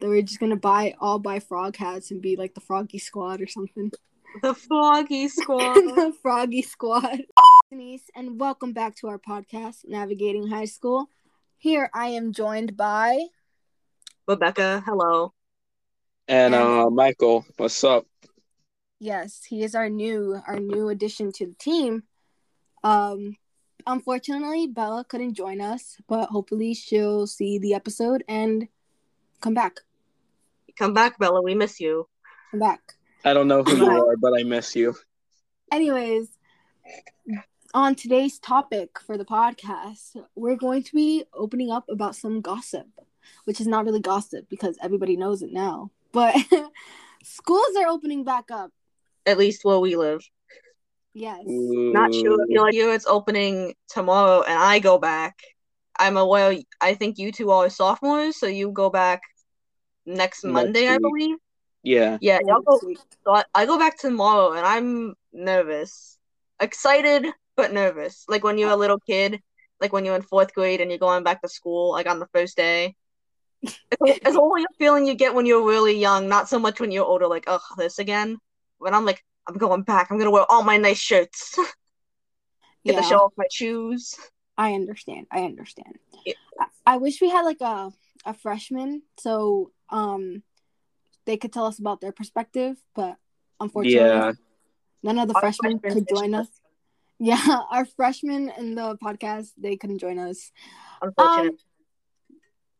that we're just gonna buy all buy frog hats and be like the Froggy Squad or something. The Froggy Squad. the Froggy Squad. Denise, and welcome back to our podcast, Navigating High School. Here I am joined by Rebecca, hello. And uh Michael, what's up? Yes, he is our new our new addition to the team. Um unfortunately Bella couldn't join us, but hopefully she'll see the episode and come back. Come back, Bella. We miss you. Come back. I don't know who you are, but I miss you. Anyways, on today's topic for the podcast, we're going to be opening up about some gossip, which is not really gossip because everybody knows it now. But schools are opening back up. At least where we live. Yes. Not sure. I feel like you it's opening tomorrow and I go back. I'm aware I think you two are sophomores, so you go back next, Next Monday, I believe. Yeah. Yeah, y'all go So I, I go back tomorrow and I'm nervous. Excited but nervous. Like when you're a little kid, like when you're in fourth grade and you're going back to school, like on the first day. It's, it's only a feeling you get when you're really young, not so much when you're older, like, oh, this again. When I'm like, I'm going back, I'm gonna wear all my nice shirts. Get Yeah, to show off my shoes. I understand. I understand. Yeah. I, I wish we had like a a freshman so um they could tell us about their perspective, but unfortunately Yeah. none of the Our freshmen freshmen could join us. Yeah, our freshmen in the podcast they couldn't join us. Unfortunate. Um,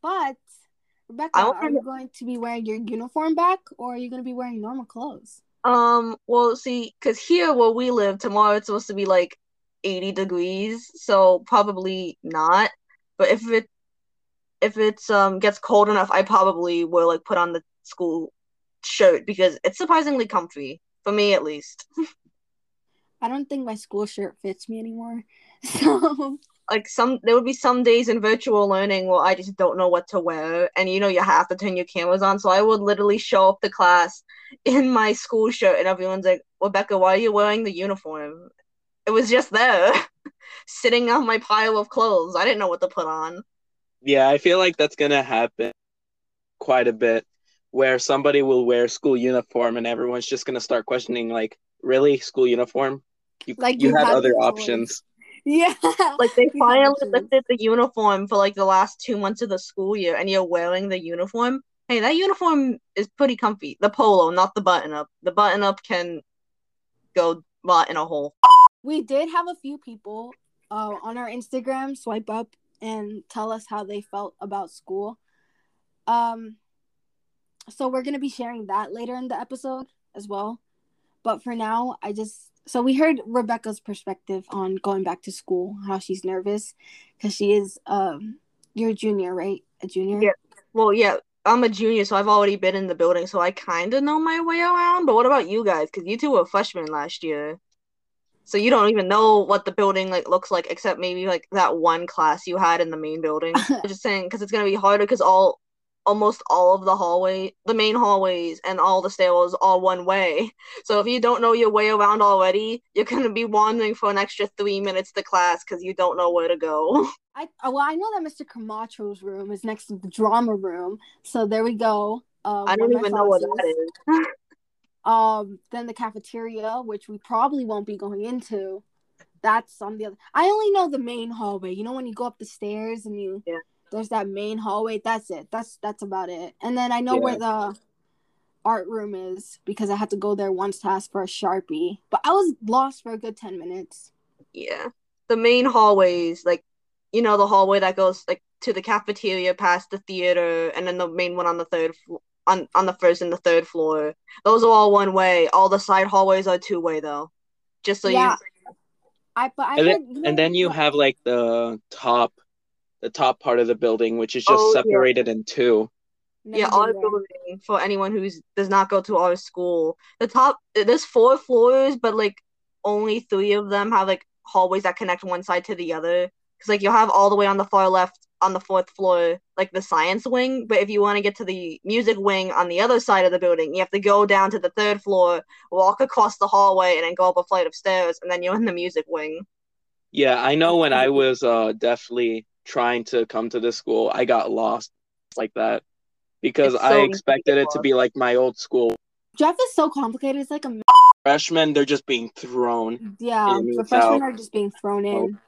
but Rebecca, I are wonder- you going to be wearing your uniform back, or are you going to be wearing normal clothes? Um, well, see, because here where we live, tomorrow it's supposed to be like 80 degrees, so probably not. But if it if it's um gets cold enough, I probably will like put on the school shirt because it's surprisingly comfy for me at least. I don't think my school shirt fits me anymore. So Like some there would be some days in virtual learning where I just don't know what to wear, and you know you have to turn your cameras on, so I would literally show up to class in my school shirt, and everyone's like, "Rebecca, why are you wearing the uniform?" It was just there, sitting on my pile of clothes. I didn't know what to put on. Yeah, I feel like that's gonna happen quite a bit where somebody will wear school uniform and everyone's just gonna start questioning like, really? School uniform? You Like, you you had have other choice. options. yeah, Like they finally to choose. lifted the uniform for like the last two months of the school year, and you're wearing the uniform. Hey, that uniform is pretty comfy. The polo, not the button up. The button up can go rot in a hole. we did have a few people uh, on our Instagram swipe up and tell us how they felt about school. Um, so we're gonna be sharing that later in the episode as well. But for now, I just so we heard Rebecca's perspective on going back to school, how she's nervous because she is um you're a junior, right? A junior. Yeah. Well, yeah, I'm a junior, so I've already been in the building, so I kind of know my way around. But what about you guys? Because you two were freshmen last year, so you don't even know what the building like looks like, except maybe like that one class you had in the main building. I'm just saying, because it's gonna be harder, because all, almost all of the hallway, the main hallways, and all the stairwells are one way. So if you don't know your way around already, you're gonna be wandering for an extra three minutes to class because you don't know where to go. I uh, well, I know that Mr. Camacho's room is next to the drama room, so there we go. Uh, I don't even know what that is. Um, then the cafeteria, which we probably won't be going into. That's on the other. I only know the main hallway. You know when you go up the stairs and you Yeah. there's that main hallway. That's it. That's that's about it. And then I know Yeah. where the art room is because I had to go there once to ask for a sharpie. But I was lost for a good ten minutes. Yeah. The main hallways, like you know, the hallway that goes like to the cafeteria past the theater and then the main one on the third fl- on on the first and the third floor. Those are all one way. All the side hallways are two way though. Just so yeah. you I but I And heard, then you know, and then you have like the top the top part of the building, which is just Oh, yeah. separated in two. never Yeah, our building for anyone who does not go to our school. The top there's four floors, but like only three of them have like hallways that connect one side to the other. Because like you'll have all the way on the far left on the fourth floor, like the science wing. But if you want to get to the music wing on the other side of the building, you have to go down to the third floor, walk across the hallway, and then go up a flight of stairs, and then you're in the music wing. Yeah, I know when I was uh definitely trying to come to this school, I got lost like that. because It's I so expected it to be like my old school. Jeff is so complicated. It's like a freshman; they're just being thrown. yeah. The and freshmen out. are just being thrown in.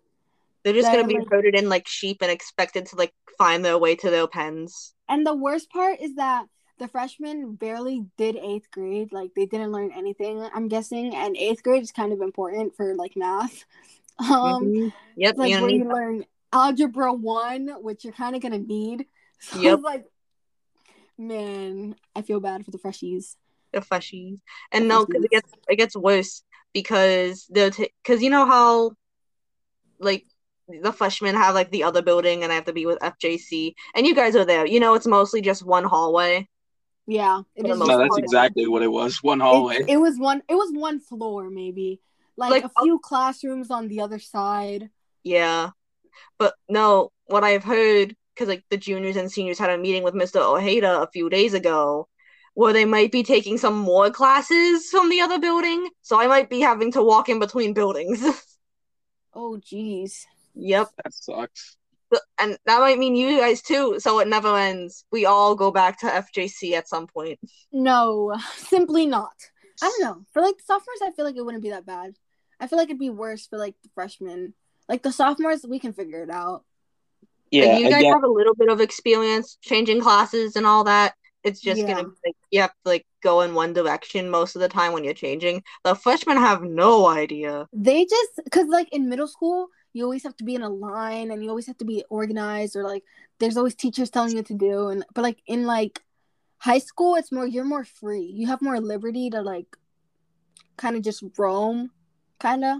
They're just gonna be like- herded in like sheep and expected to like find their way to their pens. And the worst part is that the freshmen barely did eighth grade. Like they didn't learn anything. I'm guessing, and eighth grade is kind of important for like math. Um, Mhm. Yep, like you where you learn algebra one, which you're kind of gonna need. So Yep. it's like, man, I feel bad for the freshies. the freshies. And The no, because it gets it gets worse because they're because you know how like the freshmen have like the other building and I have to be with FJC and you guys are there. You know, it's mostly just one hallway. Yeah, it For the is. most No, that's part. exactly what it was. One hallway. it was one. It was one floor, maybe like, Like, a few classrooms on the other side. Yeah, but no, what I've heard because like the juniors and seniors had a meeting with Mr. Ojeda a few days ago. Where they might be taking some more classes from the other building, so I might be having to walk in between buildings. Oh, jeez. Yep. that sucks. So- and that might mean you guys too. So it never ends. We all go back to FJC at some point. No, simply not. I don't know. For like the sophomores, I feel like it wouldn't be that bad. I feel like it'd be worse for like the freshmen. Like the sophomores, we can figure it out. Yeah, like, you guys again, have a little bit of experience changing classes and all that. It's just Yeah. gonna be like you have to like go in one direction most of the time when you're changing. The freshmen have no idea. They just because like in middle school, you always have to be in a line and you always have to be organized or like there's always teachers telling you what to do and but like in like high school, it's more you're more free. You have more liberty to like kind of just roam, kind of.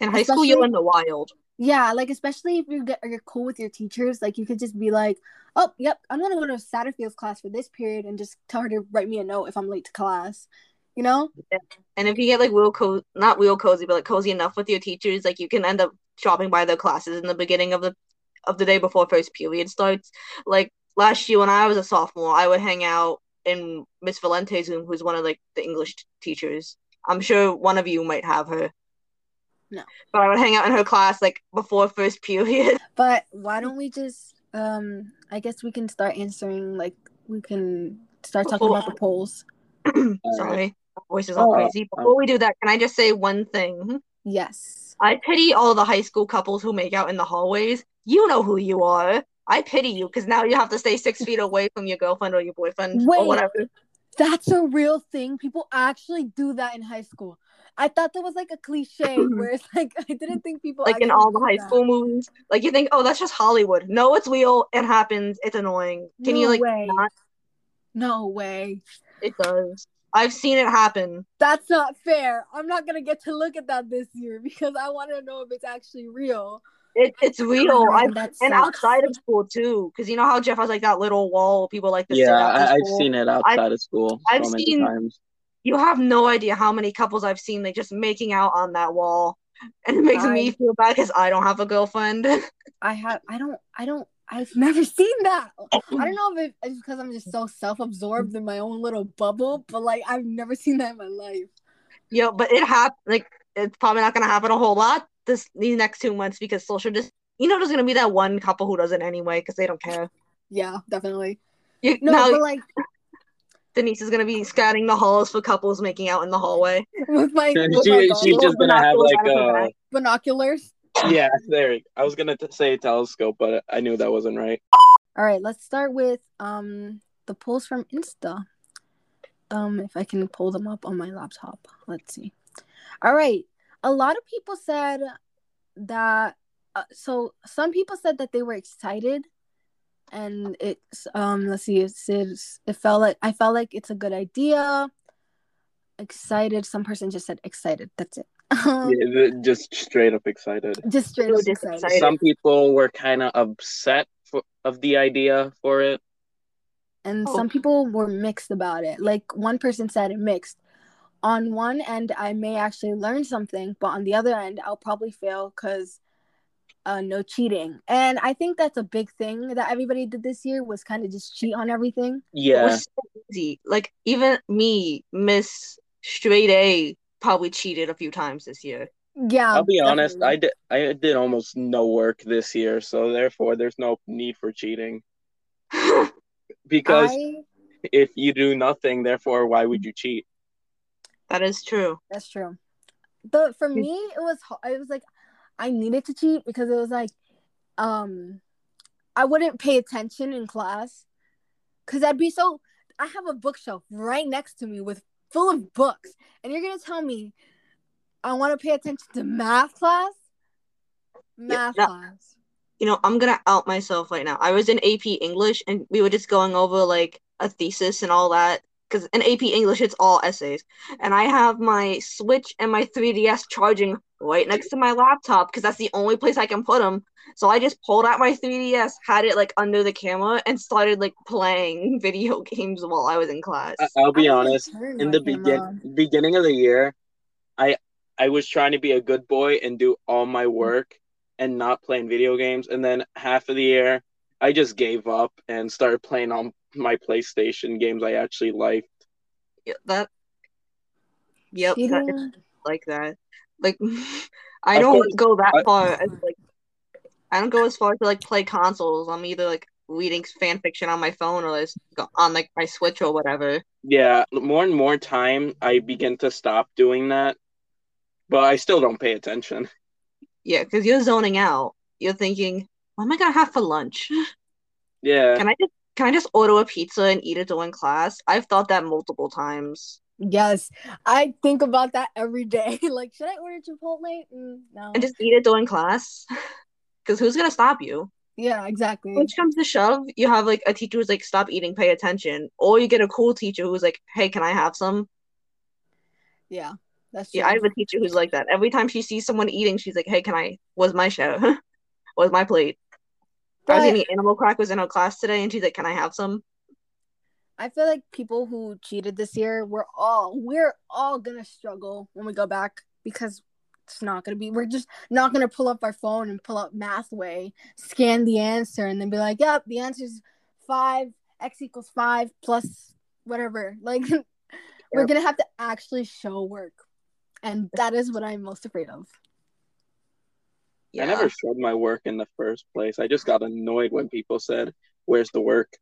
In high school, you're in the wild. Yeah, like especially if you get you're cool with your teachers, like you could just be like, "Oh, yep, I'm gonna go to Satterfield's class for this period," and just tell her to write me a note if I'm late to class. You know? And if you get like real co not real cozy, but like cozy enough with your teachers, like you can end up dropping by their classes in the beginning of the of the day before first period starts. Like last year when I was a sophomore, I would hang out in Miss Valente's room, who's one of like the English t- teachers. I'm sure one of you might have her. No. But I would hang out in her class like before first period. But why don't we just? Um, I guess we can start answering. Like we can start talking about the polls. Sorry, my voice is all Oh, crazy. Before we do that, can I just say one thing? Yes. I pity all the high school couples who make out in the hallways. You know who you are. I pity you because now you have to stay six feet away from your girlfriend or your boyfriend Wait. or whatever. That's a real thing. People actually do that in high school. I thought that was like a cliche where it's like I didn't think people Like in all the high that. school movies. Like you think, oh, that's just Hollywood. No, it's real. It happens. It's annoying. Can No you like way. not? No way. It does. I've seen it happen. That's not fair. I'm not gonna get to look at that this year because I want to know if it's actually real. It, it's real. Man, I and sucks. outside of school too, because you know how Jeff has like that little wall people like to yeah, I, I've seen it outside of school I've many seen- times. You have no idea how many couples I've seen like just making out on that wall, and it makes I- me feel bad because I don't have a girlfriend. I have. I don't. I don't. I've never seen that. I don't know if it's because I'm just so self-absorbed in my own little bubble, but like I've never seen that in my life. Yo, but it happened. Like it's probably not gonna happen a whole lot this these next two months because social just You know, there's gonna be that one couple who does it anyway because they don't care. Yeah, definitely. You, No, now but like Denise is gonna be scouting the halls for couples making out in the hallway. with my, She- with my she's just gonna have like a binoculars. Uh, yeah. There, I was gonna t- say telescope, but I knew that wasn't right. All right, let's start with um the polls from Insta. Um, if I can pull them up on my laptop. Let's see. All right, a lot of people said that. Uh, so some people said that they were excited, and it's um. Let's see. It says it felt like I felt like it's a good idea. Excited. Some person just said excited. That's it. Yeah, just straight up excited. just straight up just excited. excited. Some people were kind of upset for, of the idea for it. and Oh. some people were mixed about it. Like one person said it mixed. On one end, I may actually learn something, but on the other end, I'll probably fail because uh, no cheating. And I think that's a big thing that everybody did this year was kind of just cheat on everything. It Yeah, was so easy. Like even me, Miss Straight A, probably cheated a few times this year. Yeah, I'll be honest. I did I did almost no work this year, so therefore there's no need for cheating. because I, if you do nothing, therefore, why would you cheat? That is true. that's true. But for me, it was h- it was like I needed to cheat because it was like um I wouldn't pay attention in class because I'd be so. I have a bookshelf right next to me with full of books, and you're gonna tell me I want to pay attention to math class? Math that- class. You know, I'm gonna out myself right now. I was in AP English and we were just going over like a thesis and all that. Because in AP English, it's all essays. And I have my Switch and my 3DS charging right next to my laptop because that's the only place I can put them. So I just pulled out my 3DS, had it like under the camera, and started like playing video games while I was in class. I- I'll be I honest. In my the camera begin beginning of the year, I I was trying to be a good boy and do all my work and not playing video games. And then half of the year, I just gave up and started playing on my PlayStation games I actually liked. Yeah, that. Yep, that, like that. Like, I don't course, go that I- far as like, I don't go as far to like play consoles. I'm either like reading fan fiction on my phone or just go- on like my Switch or whatever. Yeah, more and more time, I begin to stop doing that, but I still don't pay attention. Yeah, because you're zoning out. You're thinking, what am I gonna have for lunch? Yeah, Can I just can I just order a pizza and eat it during class? I've thought that multiple times. Yes, I think about that every day. like, should I order Chipotle? Mm, no. And just eat it during class. Because who's gonna stop you? yeah, exactly. Which comes to shove, you have like a teacher who's like, stop eating, pay attention. Or you get a cool teacher who's like, hey, can I have some? Yeah, that's true. Yeah, I have a teacher who's like that. Every time she sees someone eating, she's like, hey, can I, Was my show? was my plate? I was eating animal crackers in her class today, and she's like, can I have some? I feel like people who cheated this year, we're all we're all gonna struggle when we go back because it's not gonna be. We're just not gonna pull up our phone and pull up Mathway, scan the answer, and then be like, "Yep, the answer is five. X equals five plus whatever." Like, we're gonna have to actually show work, and that is what I'm most afraid of. Yeah. I never showed my work in the first place. I just got annoyed when people said, "Where's the work?"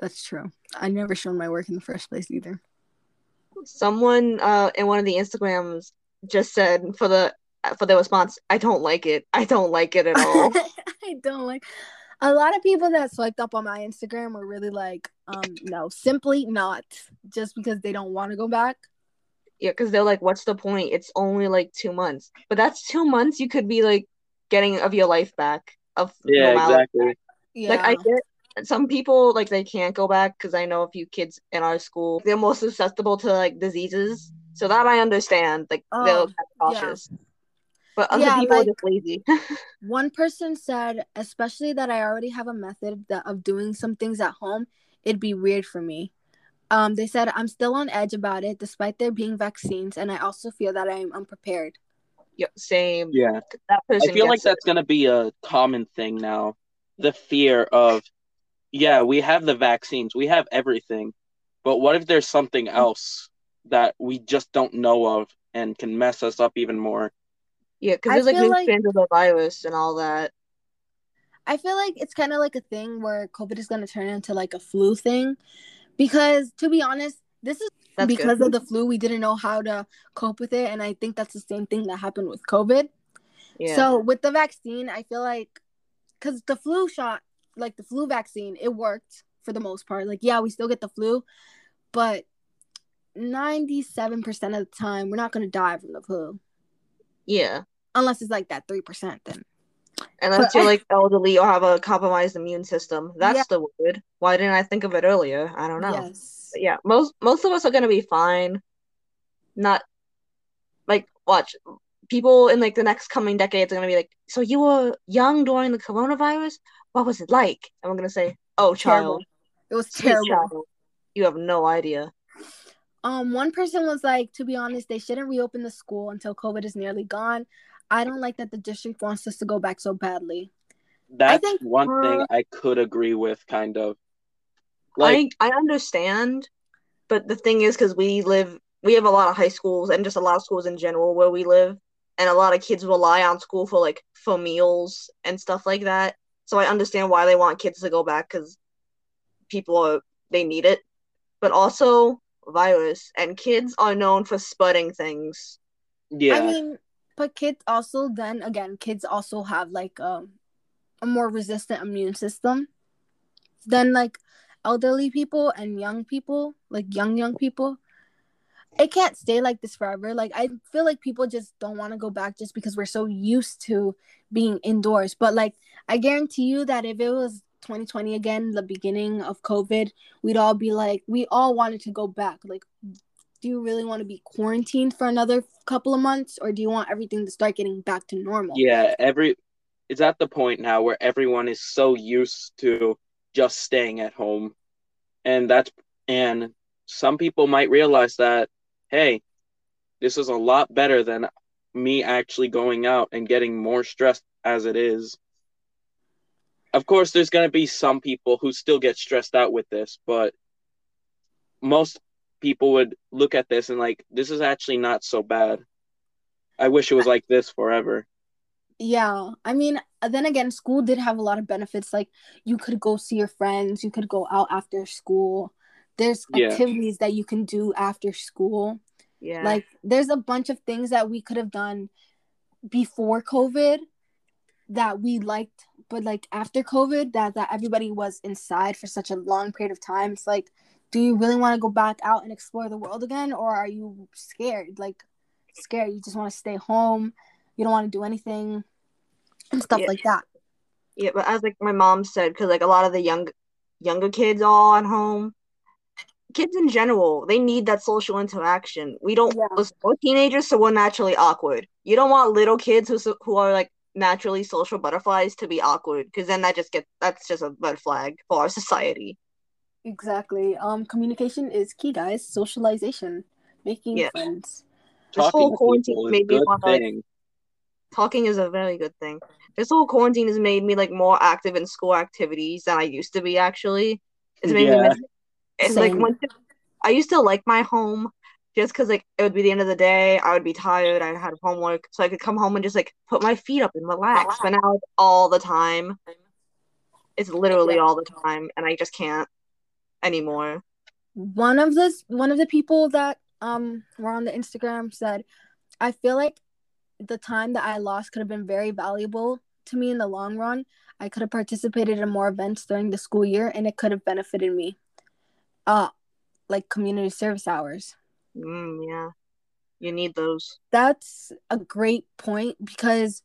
That's true. I never shown my work in the first place either. Someone uh in one of the Instagrams just said for the for the response, I don't like it. I don't like it at all. I don't like a lot of people that swiped up on my Instagram were really like, um, no, simply not just because they don't want to go back. Yeah, because they're like, what's the point? It's only like two months. But that's two months you could be like getting of your life back. Of Yeah, normality. exactly. Yeah. Like I get some people like they can't go back because I know a few kids in our school they're more susceptible to like diseases. So that I understand. Like they'll Oh, kind of yeah. cautious. But other Yeah, people like- are just lazy. One person said, especially that I already have a method that of doing some things at home, it'd be weird for me. Um, they said I'm still on edge about it despite there being vaccines, and I also feel that I am unprepared. Yep, same. Yeah, That person I feel like it. that's gonna be a common thing now. The fear of, yeah, we have the vaccines, we have everything, but what if there's something else that we just don't know of and can mess us up even more? Yeah, because there's like feel new like- strands of the virus and all that. I feel like it's kind of like a thing where COVID is going to turn into like a flu thing. Because to be honest, this is That's because good. of the flu. We didn't know how to cope with it. And I think that's the same thing that happened with COVID. Yeah. So with the vaccine, I feel like because the flu shot, like the flu vaccine, it worked for the most part. Like, yeah, we still get the flu, but 97% of the time, we're not going to die from the flu. yeah. Unless it's like that 3%, then. Unless But- you're like elderly or have a compromised immune system. That's Yeah. the word. Why didn't I think of it earlier? I don't know. Yes. But yeah, most most of us are gonna be fine. Not like watch people in like the next coming decades are gonna be like, so you were young during the coronavirus? What was it like? And we're gonna say, Oh Terrible. child, It was terrible. child. You have no idea. Um, one person was like, to be honest, they shouldn't reopen the school until COVID is nearly gone. I don't like that the district wants us to go back so badly. That's think, one thing uh, I could agree with, kind of. Like, I I understand, but the thing is, because we live, we have a lot of high schools and just a lot of schools in general where we live, and a lot of kids rely on school for like for meals and stuff like that. So I understand why they want kids to go back because people are, they need it, but also virus. And kids are known for spreading things. Yeah. I mean, but kids also then again, kids also have like um, a more resistant immune system than like elderly people and young people, like young young people. It can't stay like this forever. Like I feel like people just don't want to go back just because we're so used to being indoors. But like I guarantee you that if it was 2020 again, the beginning of COVID, we'd all be like, we all wanted to go back. Like, do you really want to be quarantined for another couple of months, or do you want everything to start getting back to normal? yeah, every it's at the point now where everyone is so used to just staying at home. And that's and some people might realize that hey, this is a lot better than me actually going out and getting more stressed as it is. Of course, there's going to be some people who still get stressed out with this, but most people would look at this and like, this is actually not so bad. I wish it was like this forever. Yeah, I mean, then again, school did have a lot of benefits. Like you could go see your friends, you could go out after school. There's Yeah. activities that you can do after school. Yeah. Like there's a bunch of things that we could have done before COVID that we liked, but like after COVID, that that everybody was inside for such a long period of time. It's like, do you really want to go back out and explore the world again, or are you scared? Like scared, you just want to stay home. You don't want to do anything and stuff Yeah. like that. Yeah, but as like my mom said, because like a lot of the young younger kids are all at home. Kids in general, they need that social interaction. We don't. Yeah. We're teenagers, so we're naturally awkward. You don't want little kids who who are like naturally social butterflies to be awkward, because then that just gets that's just a red flag for our society. Exactly. Um, communication is key, guys. Socialization, making Yeah. friends. This Talking whole quarantine is made a me good wanna, like. Talking is a very good thing. This whole quarantine has made me like more active in school activities than I used to be. Actually, it's made me miss. It's like when I used to like my home just because like it would be the end of the day. I would be tired. I had homework, so I could come home and just like put my feet up and relax. But now it's all the time. It's literally all the time, and I just can't anymore. one of the one of the people that um were on the Instagram said, I feel like the time that I lost could have been very valuable to me in the long run. I could have participated in more events during the school year and it could have benefited me. Uh like community service hours. Mm, yeah, you need those. That's a great point because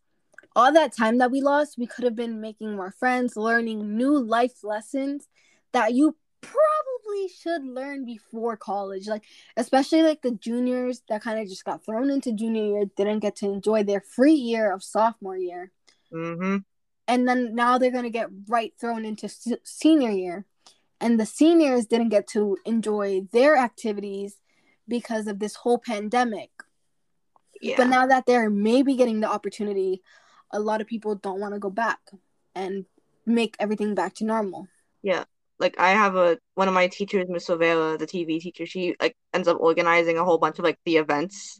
all that time that we lost, we could have been making more friends, learning new life lessons that you probably should learn before college. Like, especially like the juniors that kind of just got thrown into junior year, didn't get to enjoy their free year of sophomore year. Mm-hmm. And then now they're going to get right thrown into se- senior year. And the seniors didn't get to enjoy their activities because of this whole pandemic. Yeah. But now that they're maybe getting the opportunity, a lot of people don't want to go back and make everything back to normal. Like I have a one of my teachers, Miss Silvera, the TV teacher, she like ends up organizing a whole bunch of like the events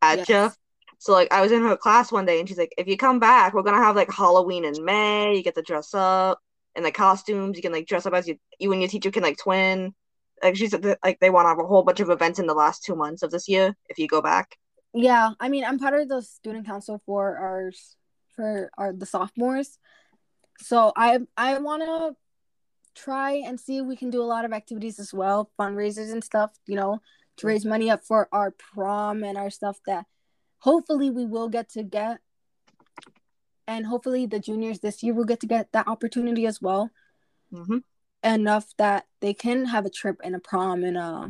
at Yes. Jeff. So like I was in her class one day and she's like, if you come back, we're gonna have like Halloween in May. You get to dress up and like costumes. You can like dress up as you you and your teacher can like twin. Like she said that, like they want to have a whole bunch of events in the last two months of this year if you go back. Yeah, I mean, I'm part of the student council for our for our the sophomores. So I I want to try and see if we can do a lot of activities as well, fundraisers and stuff, you know, to raise money up for our prom and our stuff that hopefully we will get to get. And hopefully the juniors this year will get to get that opportunity as well. hmm enough that they can have a trip and a prom and uh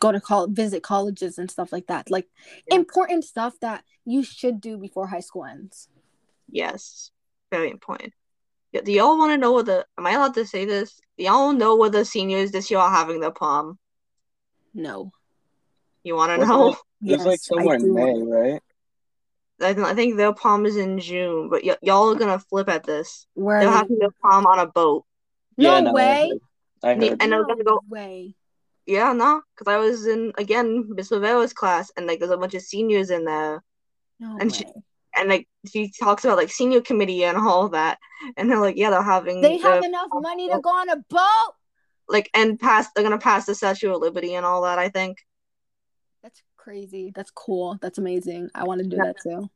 go to call visit colleges and stuff like that like Yeah. important stuff that you should do before high school ends Yes, very important. Yeah, Do y'all want to know what the? Am I allowed to say this? Do y'all know what the seniors this year are having their prom? no You want to Wasn't know? it- It's like Yes, I somewhere in May, right? I, th- I think their prom is in June, but y- y'all are gonna flip at this. where They're having their prom on a boat. no Yeah, no, I way heard. I heard. and I was no gonna go- way Yeah, no, because I was in again Miss Rivera's class, and like there's a bunch of seniors in there, no And way. she- and like she talks about like senior committee and all that, and they're like, yeah, they're having they their- have enough money to go on a boat like and pass they're gonna pass the Statue of Liberty and all that. I think. That's crazy. That's cool. That's amazing. I want to do Yeah. that too.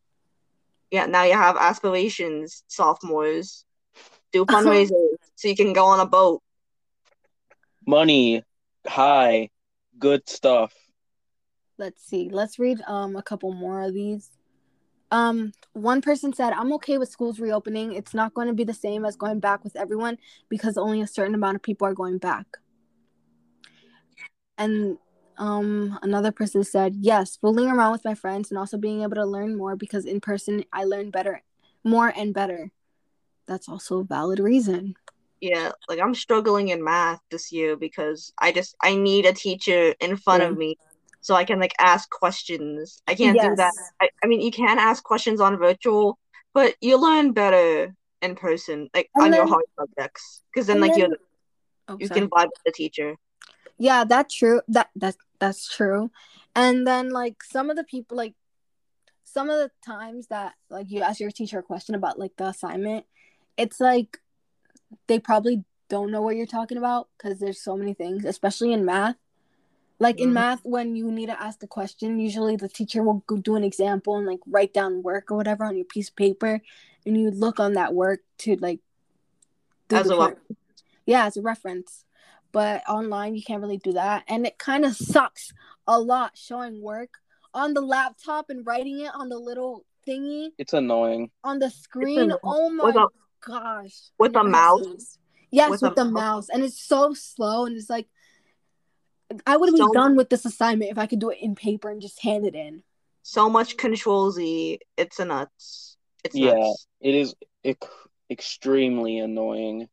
Yeah, now you have aspirations, sophomores. Do fundraisers so you can go on a boat. Money, high, good stuff. Let's see. Let's read um a couple more of these. Um, one person said, "I'm okay with schools reopening. It's not going to be the same as going back with everyone because only a certain amount of people are going back." And um, another person said, "Yes, fooling around with my friends and also being able to learn more because in person I learn better, more and better." That's also a valid reason. Yeah, like I'm struggling in math this year because I just I need a teacher in front of me so I can like ask questions. I can't do that. I, I mean you can ask questions on virtual, but you learn better in person, like And on your then- hard subjects. Because then like then- you Oh, you sorry. can vibe with the teacher. Yeah, that's true. That that that's true. And then like some of the people like some of the times that like you ask your teacher a question about like the assignment, it's like they probably don't know what you're talking about because there's so many things, especially in math. Like in Mhm. math, when you need to ask a question, usually the teacher will go do an example and like write down work or whatever on your piece of paper, and you look on that work to like do As the a correct- yeah, as a reference. But online, you can't really do that. And it kind of sucks a lot showing work on the laptop and writing it on the little thingy It's annoying. on the screen. annoying. Oh my With a- gosh. with the mouse? Yes, With with, the mouse? mouse. And it's so slow. And it's like, I would be So- done with this assignment if I could do it in paper and just hand it in. So much control Z. It's a nuts. It's Yeah. nuts. It is ec- extremely annoying.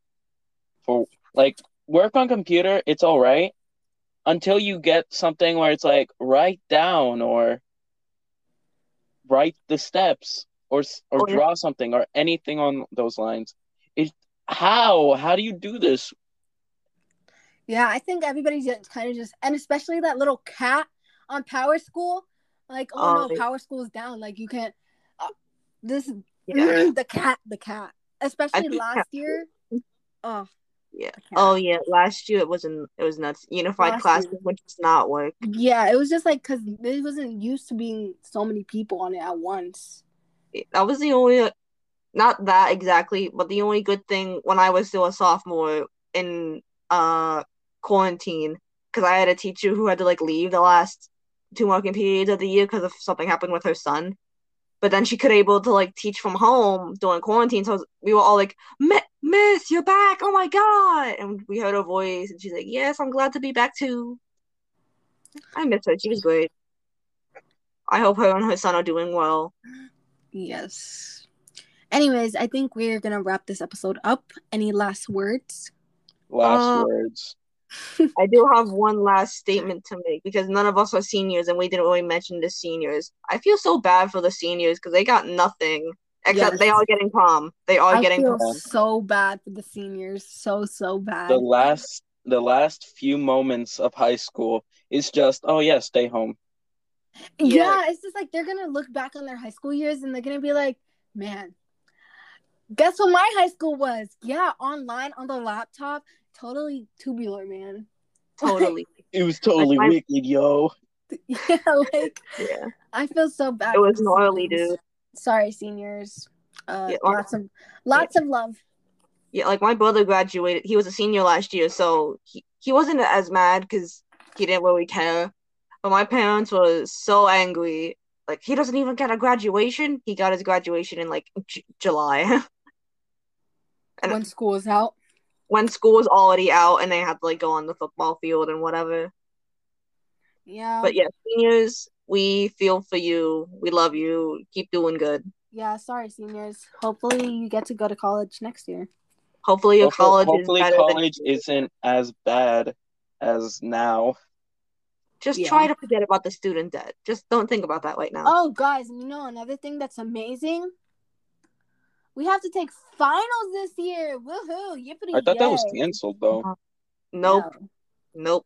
For like work on computer, it's all right until you get something where it's like write down or write the steps or or Oh, yeah. draw something or anything on those lines. It how how do you do this? Yeah, I think everybody's just kind of just, and especially that little cat on Power School. Like, oh, Oh, no, they- Power School's down. Like, you can't. Uh, this Yeah. the cat, the cat, especially last cat- year. Oh, Yeah. Oh yeah. Last year it wasn't. It was nuts. Unified Last classes year. would just not work. Yeah, it was just like because it wasn't used to being so many people on it at once. that was the only not that exactly but the only good thing when i was still a sophomore in uh quarantine because i had a teacher who had to like leave the last two working periods of the year because of something happened with her son but then she could able to like teach from home during quarantine so we were all like miss you're back oh my god and we heard her voice and she's like yes i'm glad to be back too i miss her she was great i hope her and her son are doing well Yes. Anyways, I think we're gonna wrap this episode up. Any last words? Last Uh, words. I do have one last statement to make because none of us are seniors and we didn't really mention the seniors. I feel so bad for the seniors because they got nothing except Yes. they are getting prom. They are I getting feel prom. so bad for the seniors. So so bad. The last the last few moments of high school is just oh yeah, stay home. yeah. Yeah. it's just like they're gonna look back on their high school years and they're gonna be like, man, guess what my high school was? Yeah, online on the laptop, totally tubular, man. Totally. It was totally my- wicked, yo. yeah, like yeah. I feel so bad. It was the gnarly, seniors. dude. Sorry, seniors. Uh, Yeah, lots of lots of love. Yeah, like my brother graduated. He was a senior last year, so he, he wasn't as mad because he didn't really care. But my parents were so angry. Like he doesn't even get a graduation. He got his graduation in like J- July. And- when school is out. When school was already out and they had to like go on the football field and whatever. Yeah. But yeah, seniors, we feel for you. We love you. Keep doing good. Yeah, sorry, seniors. Hopefully, you get to go to college next year. Hopefully your Hopefully, college hopefully is better college than isn't as bad as now. just Yeah. try to forget about the student debt. Just don't think about that right now. Oh, guys, you know another thing that's amazing? We have to take finals this year. Woohoo! Yippity I thought that was canceled though. nope. No. Nope.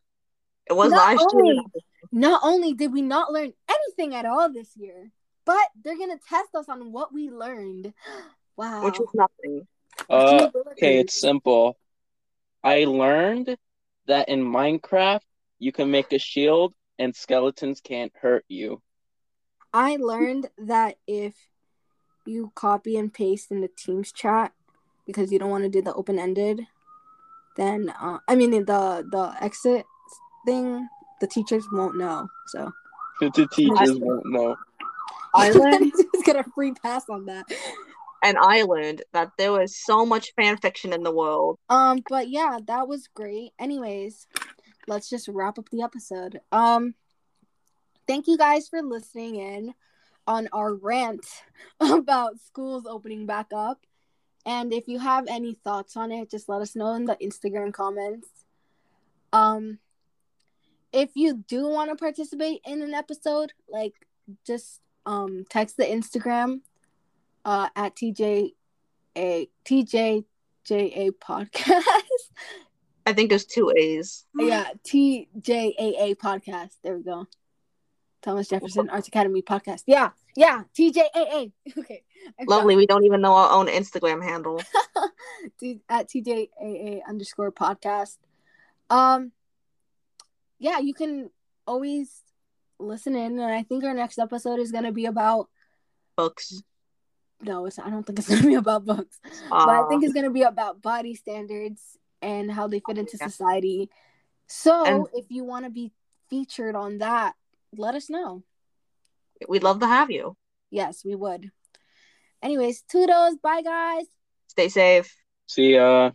It was Not last only- year. Not only did we not learn anything at all this year, but they're gonna test us on what we learned. Wow. Which was nothing. Uh, okay, it's simple. I learned that in Minecraft you can make a shield and skeletons can't hurt you. I learned that if you copy and paste in the Teams chat because you don't want to do the open ended, then uh, I mean the the exit thing, the teachers won't know. So the teachers won't know. I learned just get a free pass on that. and I learned that there was so much fan fiction in the world. Um, but yeah, that was great. Anyways, let's just wrap up the episode. Um, thank you guys for listening in on our rant about schools opening back up. And if you have any thoughts on it, just let us know in the Instagram comments. Um, if you do want to participate in an episode, like just um text the Instagram uh at TJ a TJJA podcast. I think there's two A's. yeah, TJAA podcast. There we go. Thomas Jefferson Arts Academy podcast. Yeah, yeah, TJAA. Okay. I Lovely. We don't even know our own Instagram handle. At TJAA underscore podcast. Um, yeah, you can always listen in, and I think our next episode is gonna be about. Books. No, it's. I don't think it's gonna be about books, but I think it's gonna be about body standards and how they fit into Yeah. society. So, And- if you want to be featured on that, let us know. we'd love to have you. Yes, we would. Anyways, toodles. Bye, guys. Stay safe. See ya.